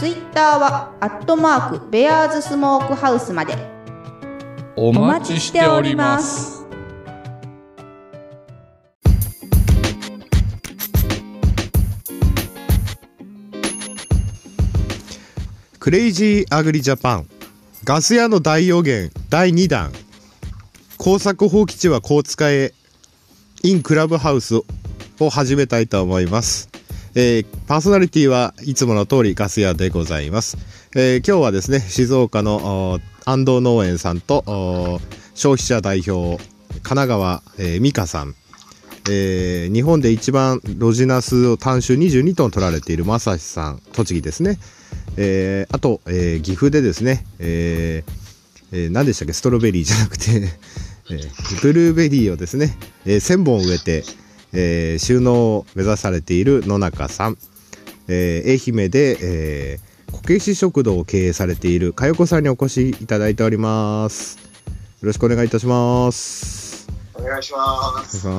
ツイッターはアットマークベアーズスモークハウスまで。お待ちしております。クレイジーアグリジャパン。ガス屋の大予言第2弾。工作放棄地はこう使え。in クラブハウスを始めたいと思います、えーパーソナリティはいつもの通りガス屋でございます、えー今日はですね静岡の安藤農園さんと消費者代表神奈川、えー美香さん。えー日本で一番ロジナスを単種22トン取られている正志さん栃木ですね、えーあと、えー岐阜でですね、えーえー何でしたっけ？ストロベリーじゃなくて、えーブルーベリーをですね、えー1000本植えて、えー収納を目指されている野中さん、えー愛媛で、えーこけし食堂を経営されているかよこさんにお越しいただいておりますよろしくお願いいたしますお願いします。よ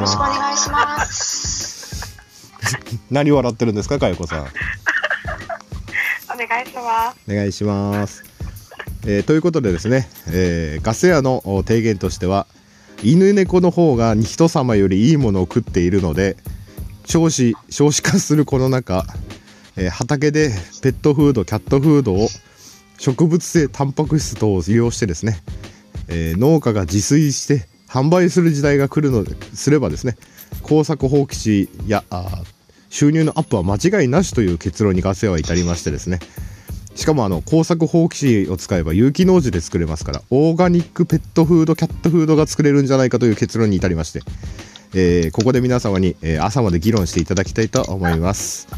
ろしくお願いします。何笑ってるんですかかよこさんお願いします。お願いします。えーということでですね、えーガス屋のお提言としては犬猫の方が人様よりいいものを食っているので少子少子化するこの中、えー畑でペットフードキャットフードを植物性タンパク質等を利用してですね、えー農家が自炊して販売する時代が来るのですればですね耕作放棄地や収入のアップは間違いなしという結論にガス屋は至りましてですねしかもあの耕作放棄地を使えば有機農地で作れますからオーガニックペットフードキャットフードが作れるんじゃないかという結論に至りまして、えーここで皆様に、えー朝まで議論していただきたいと思います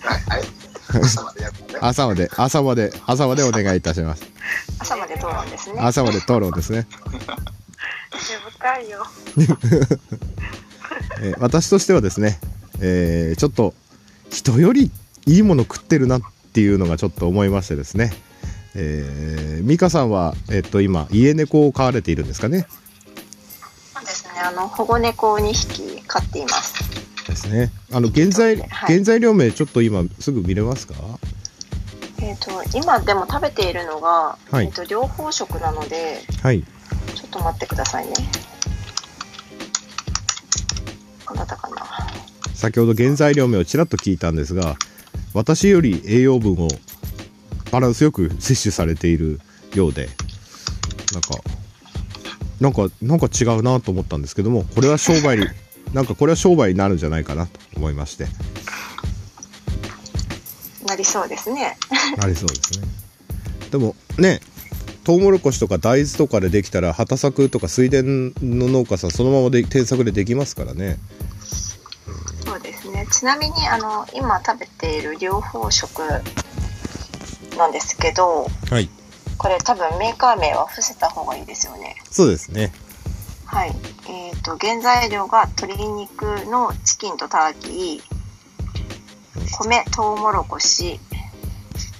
はい、はい。朝までやるのね。朝まで朝まで朝までお願いいたします朝まで討論ですね。朝まで討論ですね、深いよ。えー私としてはですね、えーちょっと人よりいいもの食ってるなっていうのがちょっと思いましてですねえー、美香さんは、えっと今家猫を飼われているんですかね？そうですね。あの保護猫を2匹飼っています。ですね。あの原材、はい原材料名ちょっと今すぐ見れますか？えっ、と今でも食べているのが、はいえっ、と両方食なので、はい。ちょっと待ってくださいね。あなたかな。先ほど原材料名をちらっと聞いたんですが、私より栄養分をバランスよく摂取されているようで、なんかなんかなんか違うなと思ったんですけども、これは商売に なんかこれは商売になるんじゃないかなと思いまして、なりそうですね。ありそうですね。でもね。トウモロコシとか大豆とかでできたら畑作とか水田の農家さんそのままで添削でできますからねですね。ちなみにあの今食べている両方食なんですけど、はいこれ多分メーカー名は伏せた方がいいですよね。そうですねはい。えっ、と、原材料が鶏肉のチキンとターキー、米、トウモロコシ、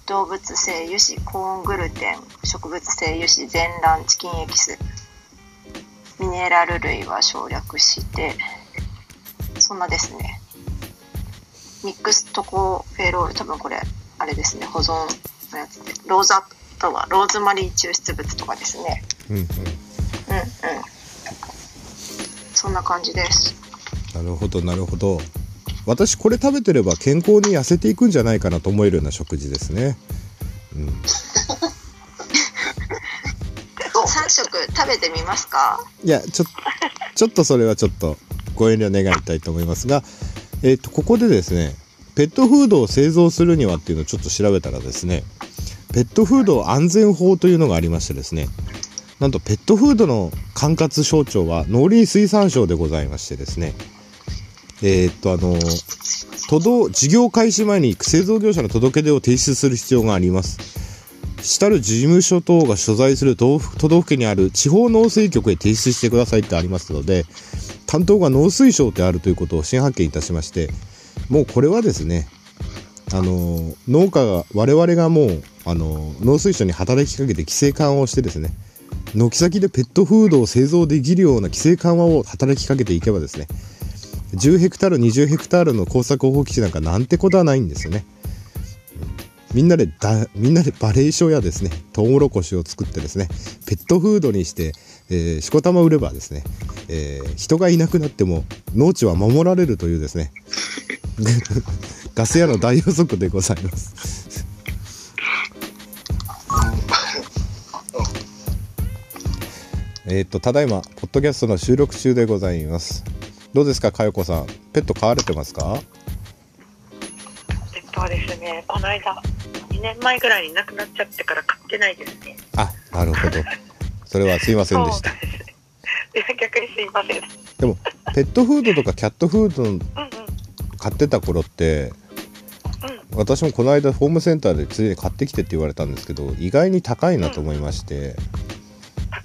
動物性油脂、コーングルテン、植物性油脂、全卵、チキンエキス、ミネラル類は省略して、そんなですね。ミックストコフェロール、多分これ、あれですね、保存のやつで、ローザとはローズマリー抽出物とかですね。うんうんうんうん。そんな感じです。なるほどなるほど私これ食べてれば健康に痩せていくんじゃないかなと思えるような食事ですねうん 3食食べてみますか？いやちょちょっとそれはちょっとご遠慮願いたいと思いますがえっ、とここでですねペットフードを製造するにはっていうのをちょっと調べたらですねペットフード安全法というのがありましてですねなんとペットフードの管轄省庁は農林水産省でございましてですねえーっとあの都道事業開始前に製造業者の届け出を提出する必要があります。主たる事務所等が所在する都府都道府県にある地方農水局へ提出してくださいってありますので担当が農水省であるということを新発見いたしましてもうこれはですねあの農家が我々がもうあの農水省に働きかけて規制緩和をしてですね軒先でペットフードを製造できるような規制緩和を働きかけていけばですね10ヘクタール20ヘクタールの耕作放棄地なんかなんてことはないんですよね。みんなでだみんなでバレーションやですねトウモロコシを作ってですねペットフードにして、えー、しこたま売ればですね、えー、人がいなくなっても農地は守られるというですね ガス屋の大予測でございます。えっとただいまポッドキャストの収録中でございます。どうですかかよこさんペット飼われてますか？えっとですね、この間、2年前ぐらいに亡くなっちゃってから買ってないですね。あなるほど。それはすいませんでした。いや逆にすいません。でもペットフードとかキャットフードうんうん。買ってた頃って私もこの間ホームセンターでついでに買ってきてって言われたんですけど意外に高いなと思いまして、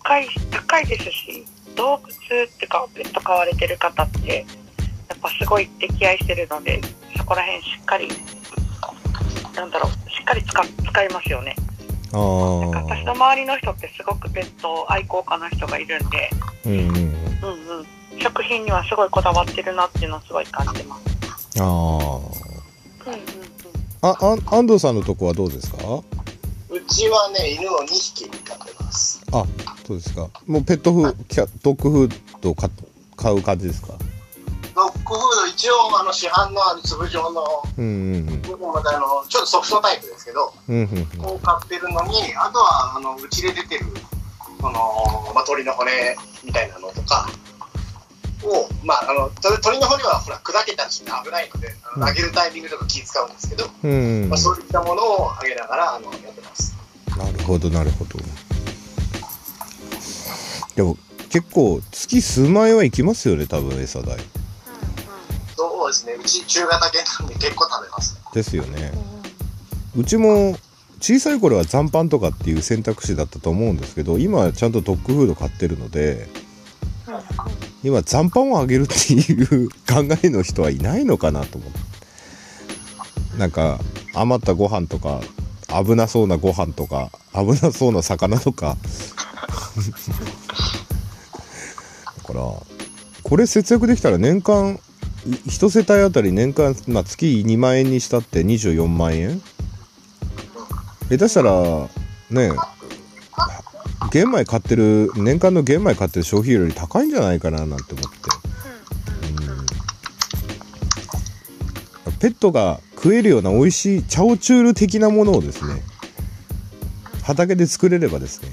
高い、高いですし、動物ってか、ペット飼われてる方って、やっぱすごい溺愛してるので、そこら辺しっかり、なんだろう、しっかり使使いますよね。あ私のあ周りの人ってすごくペット愛好家の人がいるんで、うんうんうんうんうん。食品にはすごいこだわってるなっていうのをすごい感じます。あうんうんうん。あああ安藤さんのとこはどうですか？うちはね、犬を2匹飼ってます。あそうですかもうペットフーキャドッグフードを買買う感じですか？ドッグフード、一応、あの、市販のある粒状の、うんうんまたあの、ちょっとソフトタイプですけど、うんうんうん。を買ってるのに、あとは、あの、うちで出てる、この、まあ、鳥の骨みたいなのとか、を、まあ、あの、と鳥の骨は、ほら、砕けたりして危ないので、あのうん。投げるタイミングとか気使うんですけど、うんうんまあ、そういったものをあげながら、あの、やってます。なるほどなるほど。でも結構月数万円はいきますよね多分餌代ち中型犬なんで結構食べます。ですよね。うちも小さい頃は残飯とかっていう選択肢だったと思うんですけど今はちゃんとドッグフード買ってるので今残飯をあげるっていう考えの人はいないのかなと思って。なんか余ったご飯とか危なそうなご飯とか危なそうな魚とか。だからこれ節約できたら年間い一世帯あたり年間、まあ、月2万円にしたって24万円？下手したらね玄米買ってる年間の玄米買ってる消費より高いんじゃないかななんて思って、うん、ペットが食えるような美味しいチャオチュール的なものをですね畑で作れればですね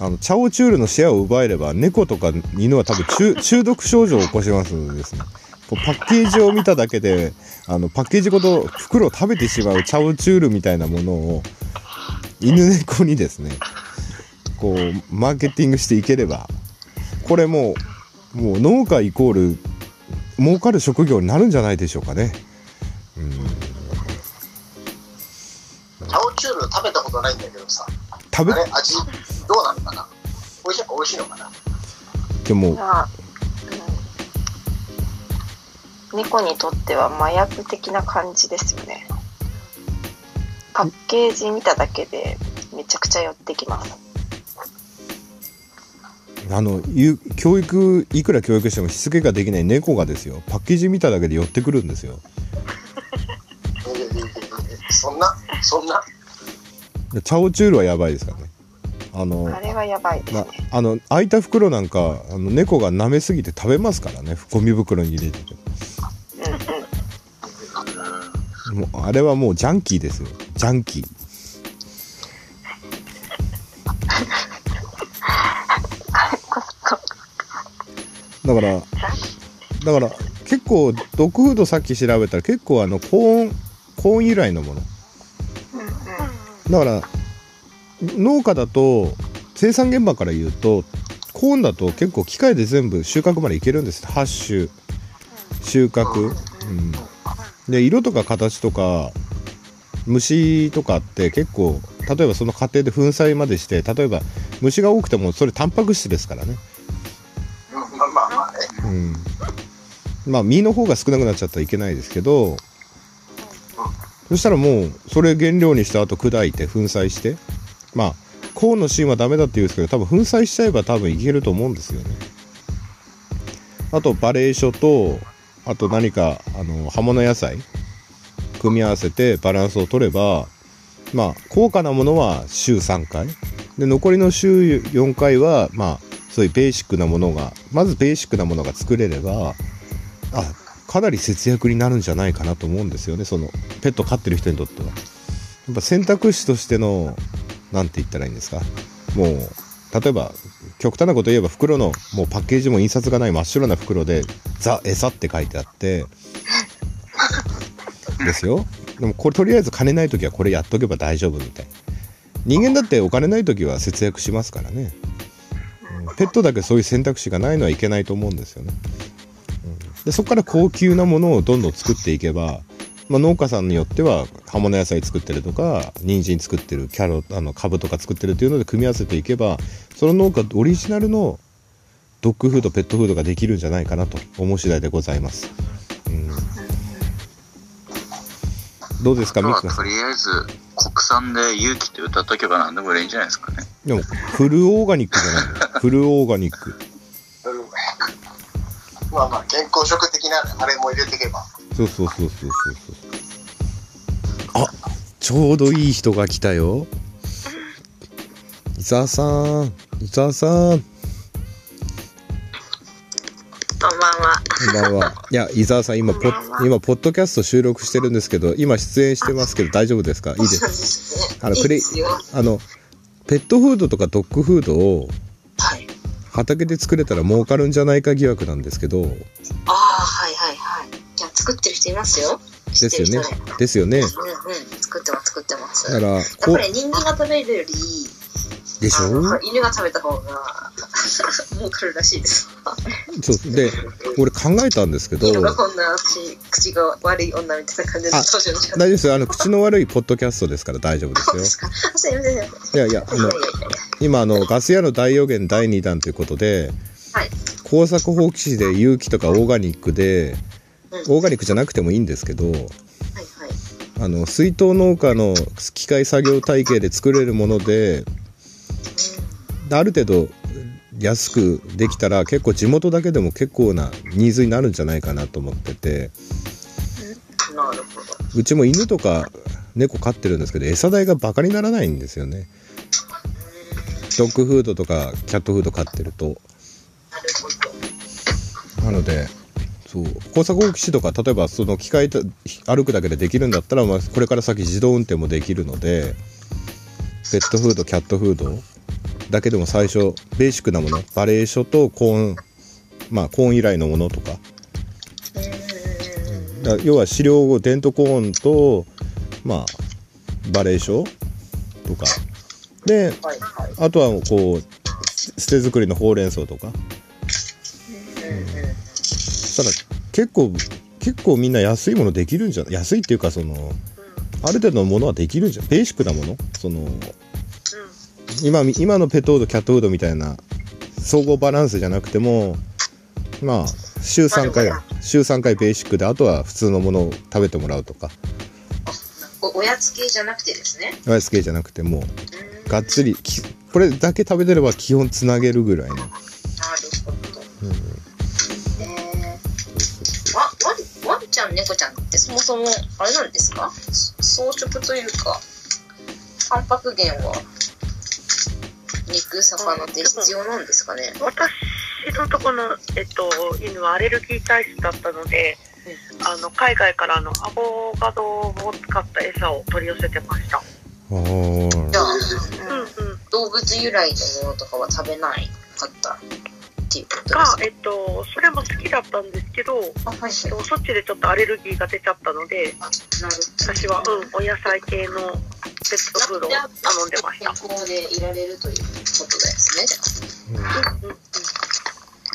あのチャオチュールのシェアを奪えれば猫とか犬は多分中中毒症状を起こしますのでですね。パッケージを見ただけであのパッケージごと袋を食べてしまうチャオチュールみたいなものを犬猫にですねこうマーケティングしていければこれもうもう農家イコール儲かる職業になるんじゃないでしょうかね。うん。チャオチュール食べたことないんだけどさ、食べ？あれ、味、どうなのかな？美味しい美味しいのかな？ても猫にとっては麻薬的な感じですよね。パッケージ見ただけでめちゃくちゃ寄ってきます。あのゆ教育いくら教育してもしつけができない猫がですよパッケージ見ただけで寄ってくるんですよそんなそんな？でチャオチュールはやばいですからねあのあれはやばいですなね。あの開いた袋なんかあの猫が舐めすぎて食べますからねゴミ袋に入れてうんうん。もうあれはもうジャンキーですよ。ジャンキー。だからだから結構ドッグフードさっき調べたら結構あの高温高温由来のもの。だから農家だと生産現場から言うとコーンだと結構機械で全部収穫までいけるんです。ハッシュ収穫、うん、で色とか形とか虫とかって結構例えばその過程で粉砕までして例えば虫が多くてもそれタンパク質ですからね。うんまあまあまあね。うん。まあ実の方が少なくなっちゃったらいけないですけどそしたらもうそれ原料にした後砕いて粉砕してまあコーンの芯はダメだって言うんですけど多分粉砕しちゃえば多分いけると思うんですよね。あとバレー書とあと何かあの葉物野菜組み合わせてバランスを取ればまあ高価なものは週3回。で残りの週4回はまあそういうベーシックなものがまずベーシックなものが作れればあかなり節約になるんじゃないかなと思うんですよね。そのペット飼ってる人にとっては。やっぱ選択肢としてのなんて言ったらいいんですか。もう例えば極端なこと言えば袋のもうパッケージも印刷がない真っ白な袋で「ザ・餌」って書いてあって。ですよ。でもこれとりあえず金ない時はこれやっとけば大丈夫みたい人間だってお金ない時は節約しますからね、うん。ペットだけそういう選択肢がないのはいけないと思うんですよね、うん。でそこから高級なものをどんどん作っていけば、まあ、農家さんによっては葉物野菜作ってるとか人参作ってるキャロあの株とか作ってるっていうので組み合わせていけばその農家オリジナルのドッグフードペットフードができるんじゃないかなと思う次第でございます、うん、どうですかミクさん？とりあえず国産で勇気って歌っとけば何でも売れんじゃないですかね。でもフルオーガニックじゃないの？フルオーガニック。うんまあまあ、健康食的なあれも入れていけば。そうそうそうそうそう。そうあちょうどいい人が来たよ伊沢さん伊沢さんこんばんは。こんばんはいや伊沢さん今ポッ今ポッドキャスト収録してるんですけど今出演してますけど大丈夫ですか？いいです。あのクレ。あのペットフードとかドッグフードをはい。畑で作れたら儲かるんじゃないか疑惑なんですけどああ、はいはいはい。じゃあ作ってる人いますよ。ですよね。ですよねうんうん。だからやっこうぱり人間が食べるより、でしょ？犬が食べた方が儲かるらしいです。そうで俺考えたんですけど犬がこんな私、口が悪い女みたいな感じであ登大丈夫ですよあの口の悪いポッドキャストですから大丈夫ですよすいません。いいやいやあの。今あのガス屋の大予言第2弾ということではい。工作放棄地で有機とかオーガニックでうんオーガニックじゃなくてもいいんですけど。あの水筒農家の機械作業体系で作れるものである程度安くできたら結構地元だけでも結構なニーズになるんじゃないかなと思っててう。ちも犬とか猫飼ってるんですけど餌代がバカにならないんですよねドッグフードとかキャットフード飼ってると。なのでそう。工作放棄地とか例えばその機械と歩くだけでできるんだったら、まあ、これから先自動運転もできるのでペットフードキャットフードだけでも最初ベーシックなものバレー書とコーンまあコーン由来のものとか。要は飼料デントコーンとまあバレー書とか。で。あとはこう捨て作りのほうれん草とか結構結構みんな安いものできるんじゃ安いっていうかそのある程度のものはできるんじゃんベーシックなもの？その今み今のペットフードキャットフードみたいな総合バランスじゃなくてもまあ週3回まあ週3回ベーシックであとは普通のものを食べてもらうとか。おおやつ系じゃなくてですね。アイス系じゃなくてもうがっつりきこれだけ食べてれば基本つなげるぐらいの。なるちゃん猫ちゃんってそもそもあれなんですか？そ草食というかタンパク源は肉魚って必要なんですかね？私のとこの、えっと、犬はアレルギー体質だったので、あの海外からあのアボカドを使った餌を取り寄せてました。じゃあうんうん。動物由来のものとかは食べないかったっていうことがか、えっと、それも好きだったんですけど、あはいはい。でもそっちでちょっとアレルギーが出ちゃったので、なる私は、うん、お野菜系のペットフードを頼んでました。健康でいられるということですねじゃあ。うんうんうん。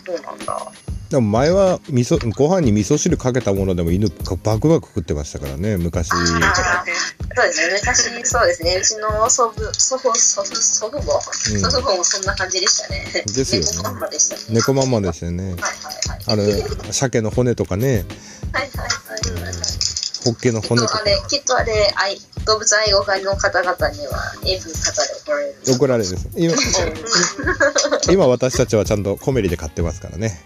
そうなんだ？でも前は味噌ご飯に味噌汁かけたものでも犬がバクバク食ってましたからね昔そうですね。昔、そうですね。うちの祖父、祖父、祖父、祖父母、うん祖父母もそんな感じでしたね。ですよね猫まんまでしたね。猫まんまですよねはいはいはい。あれ鮭の骨とかねはいはいはい。ホッケのきっ骨とかとあれ、きっとあれ、愛動物愛護会の方々には、エブ方で怒られる。怒られるんです今今私たちはちゃんとコメリで買ってますからね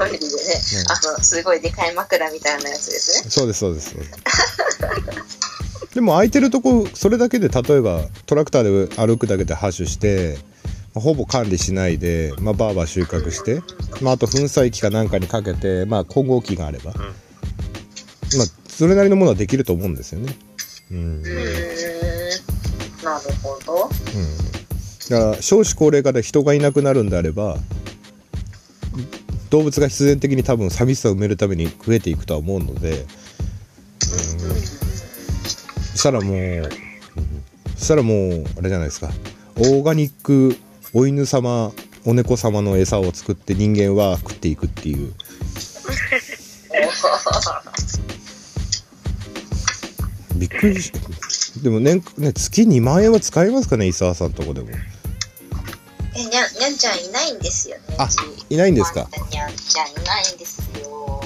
ファミリーでね、あの、すごいでかい枕みたいなやつですね。そうですそうですそうです でも空いてるとこそれだけで例えばトラクターで歩くだけでハッシュしてまあほぼ管理しないで、まあ、バーバー収穫して、まあ、あと粉砕機かなんかにかけて、まあ、混合機があれば、まあ、それなりのものはできると思うんですよね。うん、うん、うーん。なるほど。だから少子高齢化で人がいなくなるんであれば動物が必然的に多分寂しさを埋めるために増えていくとは思うので、うん、そしたらもう、そしたらもうあれじゃないですか。オーガニックお犬様お猫様の餌を作って人間は食っていくっていう。びっくりしでも年ね月2万円は使えますかね伊沢さんとこでも。え、ん、ちゃんいないんですよね。あいないんですか？にゃんちゃんいないんですよ。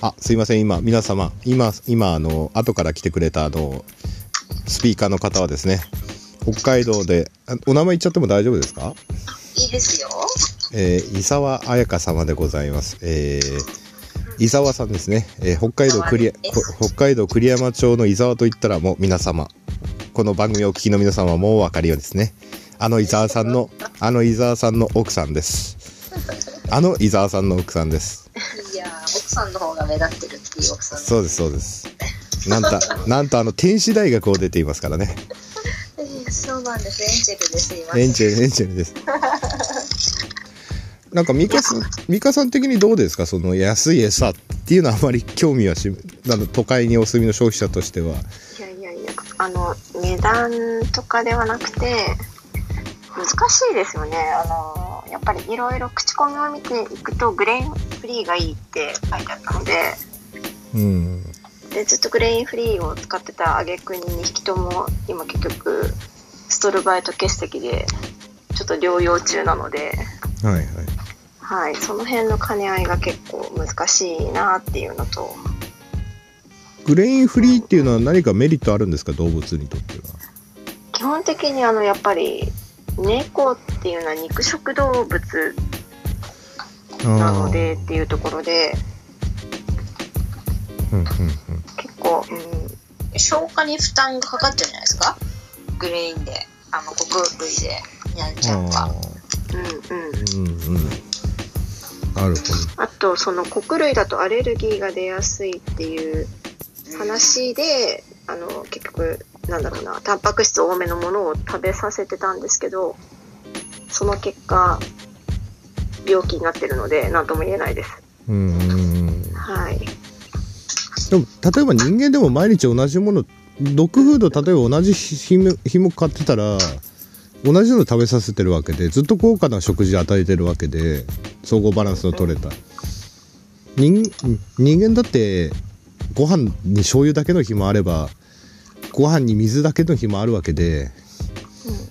あああすいません今皆様今今あの後から来てくれたあのスピーカーの方はですね北海道であお名前言っちゃっても大丈夫ですか？いいですよ。えー、伊沢彩香様でございます。えー、伊沢さんですね。えー北海道栗こ北海道栗山町の伊沢と言ったらもう皆様、この番組をお聞きの皆様はもうお分かりようですね。あの伊沢さんの、あの伊沢さんの奥さんです。あの伊沢さんの奥さんです。いやー、奥さんの方が目立ってるっていう奥さん。そうです、そうです。なんと、なんとあの天使大学を出ていますからね。えーそうなんです。エンジェルです。エンジェル、エンジェルです。なんかミカさん、ミカさん的にどうですか？その安い餌っていうのはあまり興味はし、なんだ都会にお住みの消費者としては。あの、値段とかではなくて、難しいですよね。あの、やっぱりいろいろ口コミを見ていくと、グレインフリーがいいって書いてあったので、うん。で、ずっとグレインフリーを使ってた挙句に2匹とも、今結局、ストルバイト欠席で、ちょっと療養中なので、はいはい。はい、その辺の兼ね合いが結構難しいなっていうのと、グレインフリーっていうのは何かメリットあるんですか？動物にとっては。基本的にあのやっぱり猫っていうのは肉食動物なのでっていうところでうんうん結構、うん、消化に負担がかかっちゃうんじゃないですか？グレインで、あの、穀類で、にゃんちゃんうん。は。うんうんうんうん。なるほあとその穀類だとアレルギーが出やすいっていう話であの結局なんだろうなタンパク質多めのものを食べさせてたんですけどその結果病気になってるので何とも言えないです。うん。はい。でも例えば人間でも毎日同じものドッグフード例えば同じひもひも買ってたら同じの食べさせてるわけでずっと高価な食事与えてるわけで総合バランスの取れた。人人間だってご飯に醤油だけの日もあればご飯に水だけの日もあるわけで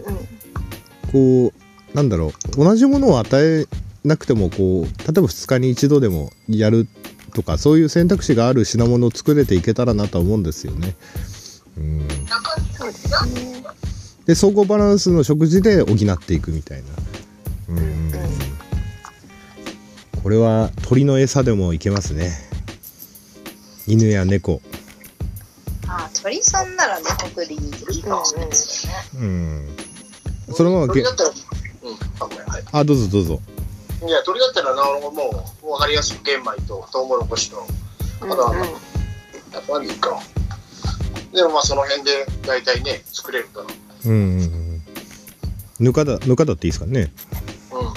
うんうんこうなんだろう同じものを与えなくてもこう例えば2日に1度でもやるとかそういう選択肢がある品物を作れていけたらなとは思うんですよね。うん、で総合バランスの食事で補っていくみたいな。うんこれは鳥の餌でもいけますね。犬や猫。あ、鳥さんならね、穀類いいかもしれないですよね。うん。そのままげ鳥だったら、うん、あ、ごめん、はい。あどうぞどうぞ。いや、鳥だったら、なもう、わかりやすく玄米とトウモロコシと、あとは、うんうんやっぱりいいか。でもまあ、その辺で大体ね、作れるから。うんうんうん。ぬかだ、ぬかだっていいですかね。うん。うんうん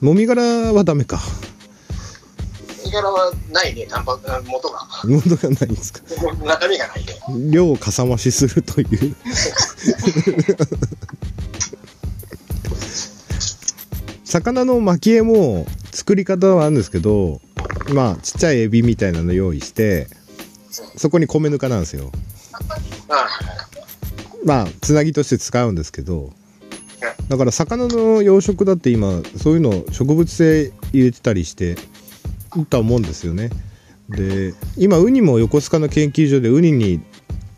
もみ殻はダメか。身柄はないね、タンパク、元が。元がないんですか？中身がないね。量をかさ増しするという。魚の巻き絵も作り方はあるんですけどまあちっちゃいエビみたいなの用意してそこに米ぬかなんですよまあつなぎとして使うんですけどだから魚の養殖だって今そういうの植物性入れてたりしてと思うんですよね。で今ウニも横須賀の研究所でウニに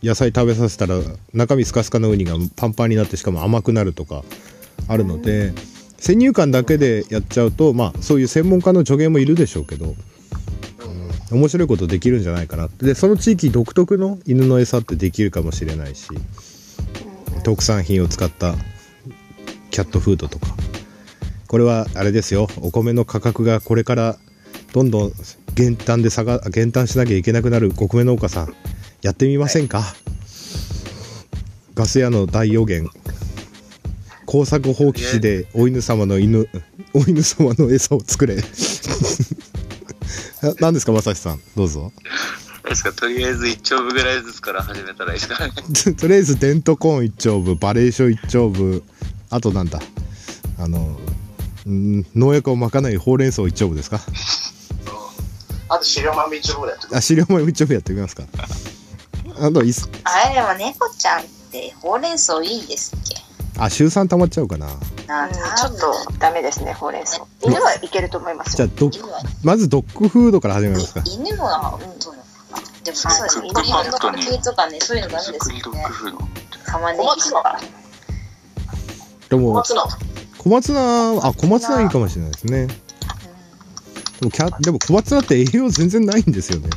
野菜食べさせたら中身スカスカのウニがパンパンになってしかも甘くなるとかあるので先入観だけでやっちゃうとまあそういう専門家の助言もいるでしょうけど、うん、面白いことできるんじゃないかな。でその地域独特の犬の餌ってできるかもしれないし特産品を使ったキャットフードとか。これはあれですよ。お米の価格がこれからどんどん減反で下が減反しなきゃいけなくなるお米農家さんやってみませんか、ガス屋の大予言。耕作放棄地でお犬様の犬お犬様の餌を作れ。何ですかまさしさん？どうぞ。ですかとりあえず1丁分ぐらいずつから始めたらいいですかね。とりあえずデントコーン1丁分バレーショ1丁分あとなんだあのん農薬をまかないほうれん草1丁分ですか？あと飼料豆一応ぐらいやってあ飼料米1丁分やってみますか。あといす。あれでも猫ちゃんってほうれん草いいですっけ？あ週3溜まっちゃうかな。なうんちょっとダメですね、ほうれん草。犬はいけると思いますよ。じゃあドッまずドッグフードから始めますか。犬は、うん、そうでもそうですね、ドッグ犬のフードね系とかね、そういうのダメですよドッねグ。フード。玉ねぎとか。でも小松菜。あ小松菜いいかもしれないですねでもキャでも小松菜って栄養全然ないんですよね。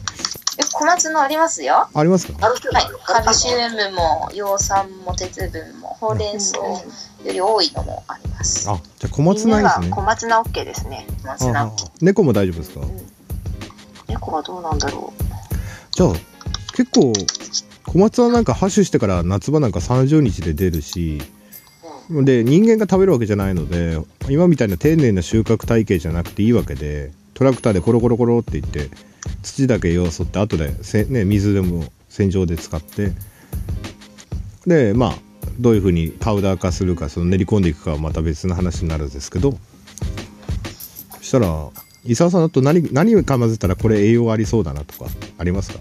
え、小松菜ありますよ。ありますか？はい、カルシウムも葉酸も鉄分もほうれん草より多いのもあります。あじゃあ小松犬菜いいですね。は小松菜 OK ですね。小松菜。ああ猫も大丈夫ですか？猫はどうなんだろじゃあ結構小松菜なんかハッシュしてから夏場なんか30日で出るしで人間が食べるわけじゃないので今みたいな丁寧な収穫体系じゃなくていいわけでトラクターでコロコロコロっていって土だけよそって後でせ、ね、水でも洗浄で使ってでまあどういうふうにパウダー化するかその練り込んでいくかはまた別の話になるんですけどそしたら伊沢さんだと何何か混ぜたらこれ栄養ありそうだなとかありますか？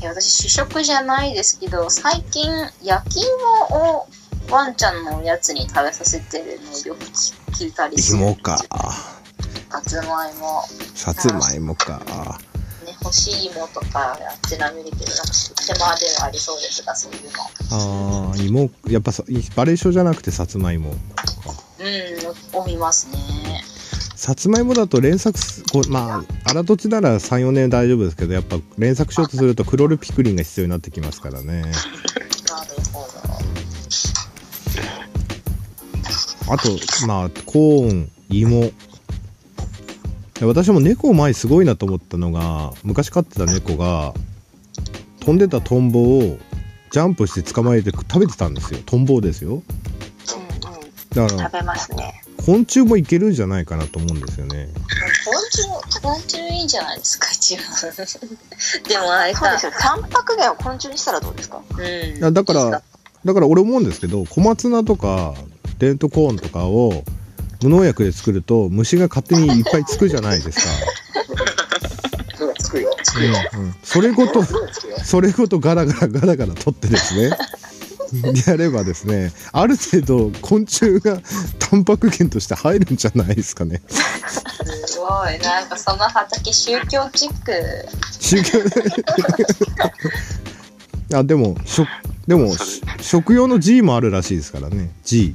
いや私主食じゃないですけど最近焼き芋をワンちゃんのおやつに食べさせてるのをよく聞いたりする。芋か。さつまいも。さつまいもか。ね干し芋とかやってられるけどなんか手間ではありそうですがそういうの。あー芋やっぱさバレーショじゃなくてさつまいもうんを見ますね。さつまいもだと連作すこうまあ荒土地なら34年大丈夫ですけどやっぱ連作しようとするとクロルピクリンが必要になってきますからね あとまあコーン芋で私も猫前すごいなと思ったのが昔飼ってた猫が飛んでたトンボをジャンプして捕まえて食べてたんですよトンボですよう。うんうん。だから食べますね。昆虫もいけるんじゃないかなと思うんですよね昆虫昆虫いいんじゃないですか一応 でもあれかそうですよ。タンパク源を昆虫にしたらどうですか？うんだからだから俺思うんですけど小松菜とかデントコーンとかを無農薬で作ると虫が勝手にいっぱいつくじゃないですか、うんつくよ。つくよ。うん。うん、それごと。それごとガラガラガラガラ取ってですね。やればですねある程度昆虫がタンパク源として入るんじゃないですかね。すごい。なんかその畑宗教チック。宗教。あでも食でも食用の G もあるらしいですからね。G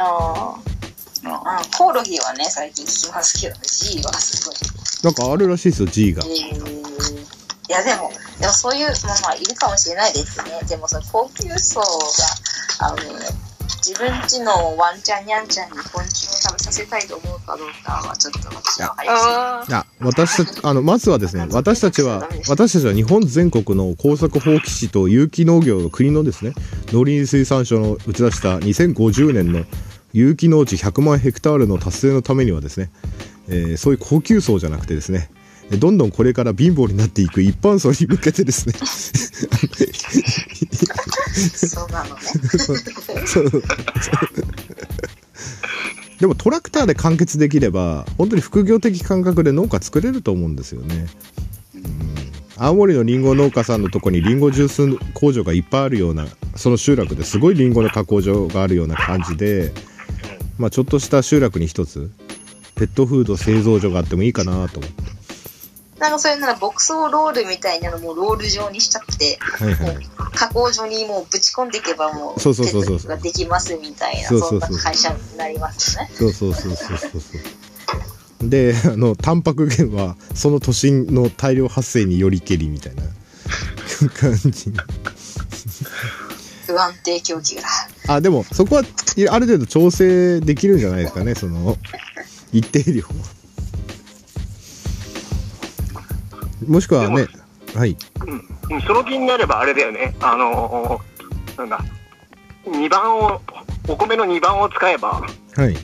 ああコオロギはね最近聞きますけどね。G はすごい。なんかあるらしいですよ G が。えー。いやでもでもそういうまあまあいるかもしれないですね。でもその高級層があの自分家のワンちゃんニャンちゃんに昆虫を食べさせたいと思うかどうかはちょっと私はいあ。いや私たちあのまずはですね私たちは私たちは日本全国の耕作放棄地と有機農業の国のですね農林水産省の打ち出した2050年の有機農地100万ヘクタールの達成のためにはですね、えーそういう高級層じゃなくてですねどんどんこれから貧乏になっていく一般層に向けてですねそうなのね。でもトラクターで完結できれば本当に副業的感覚で農家作れると思うんですよね、うん、青森のりんご農家さんのとこにりんごジュース工場がいっぱいあるようなその集落ですごいりんごの加工場があるような感じで、まあ、ちょっとした集落に一つペットフード製造所があってもいいかなと思って。なんかそれなら牧草ロールみたいなのもロール状にしちゃって、はいはい。加工所にもうぶち込んでいけばもう、そうそうそうそうができますみたいな、そうそうんそう。そな会社になりますね。そうそうそうそうそうそう。であのタンパク源はその都心の大量発生によりけりみたいな。感じ不安定供給だ。あでもそこはいある程度調整できるんじゃないですかねその一定量もしくはねはい。うん、その気になればあれだよね、あのーなんだ、2番を、お米の2番を使えば、はい。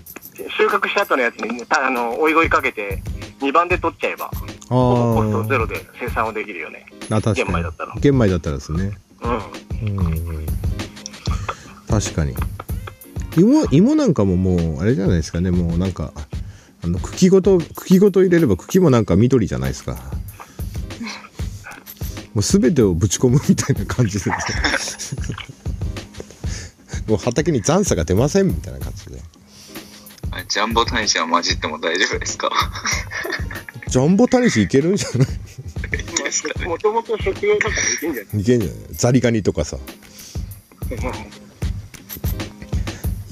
収穫した後のやつに、たあの、おいごいかけて、2番で取っちゃえば、あコストゼーロで生産をできるよね。あ確かに。玄米だったら。玄米だったらですね。うん。うんうん確かに。芋芋なんかももうあれじゃないですかね。もうなんかあの茎ごと茎ごと入れれば茎もなんか緑じゃないですか。もう全てをぶち込むみたいな感じで もう畑に残差が出ませんみたいな感じで。あジャンボタニシは混じっても大丈夫ですか？ジャンボタニシいけるんじゃない？もともと食用だからいけんじゃない？いけんじゃない？ザリガニとかさ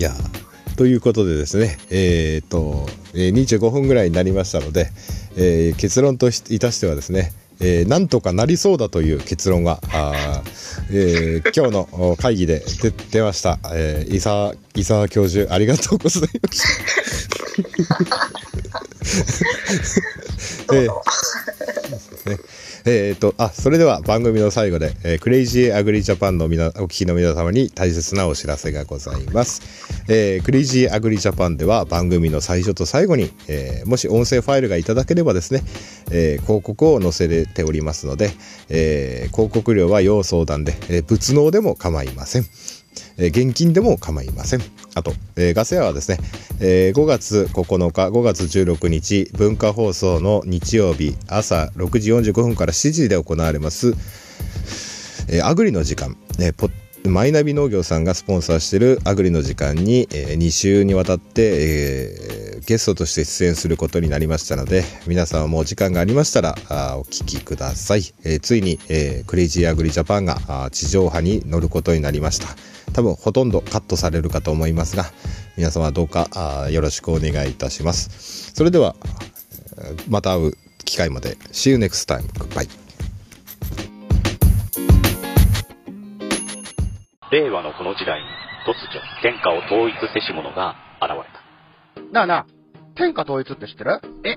いやーということでですねえーっと、えー25分ぐらいになりましたので、えー結論としいたしてはですねえーなんとかなりそうだという結論が、あーえー今日のお会議で出出ました、えー、伊沢伊沢教授ありがとうございました。えーねえーとあそれでは番組の最後で、えークレイジーアグリジャパンの皆お聞きの皆様に大切なお知らせがございます、えークレイジーアグリジャパンでは番組の最初と最後に、えーもし音声ファイルがいただければですね、えー広告を載せておりますので、えー広告料は要相談で、えー物納でも構いませんえー現金でも構いません。あと、えーガス屋はですね、えー5月9日、5月16日、文化放送の日曜日、朝6時45分から7時で行われます、えーアグリの時間、えーポマイナビ農業さんがスポンサーしているアグリの時間に、え2週にわたって、えーゲストとして出演することになりましたので皆さんはもお時間がありましたらあお聞きください、えーついに、えークレイジーアグリジャパンが地上波に乗ることになりました。多分ほとんどカットされるかと思いますが皆様どうかよろしくお願いいたします。それではえーまた会う機会まで。See you next time. Goodbye. 令和のこの時代に突如天下を統一せし者が現れた。なあなあ、天下統一って知ってる？え、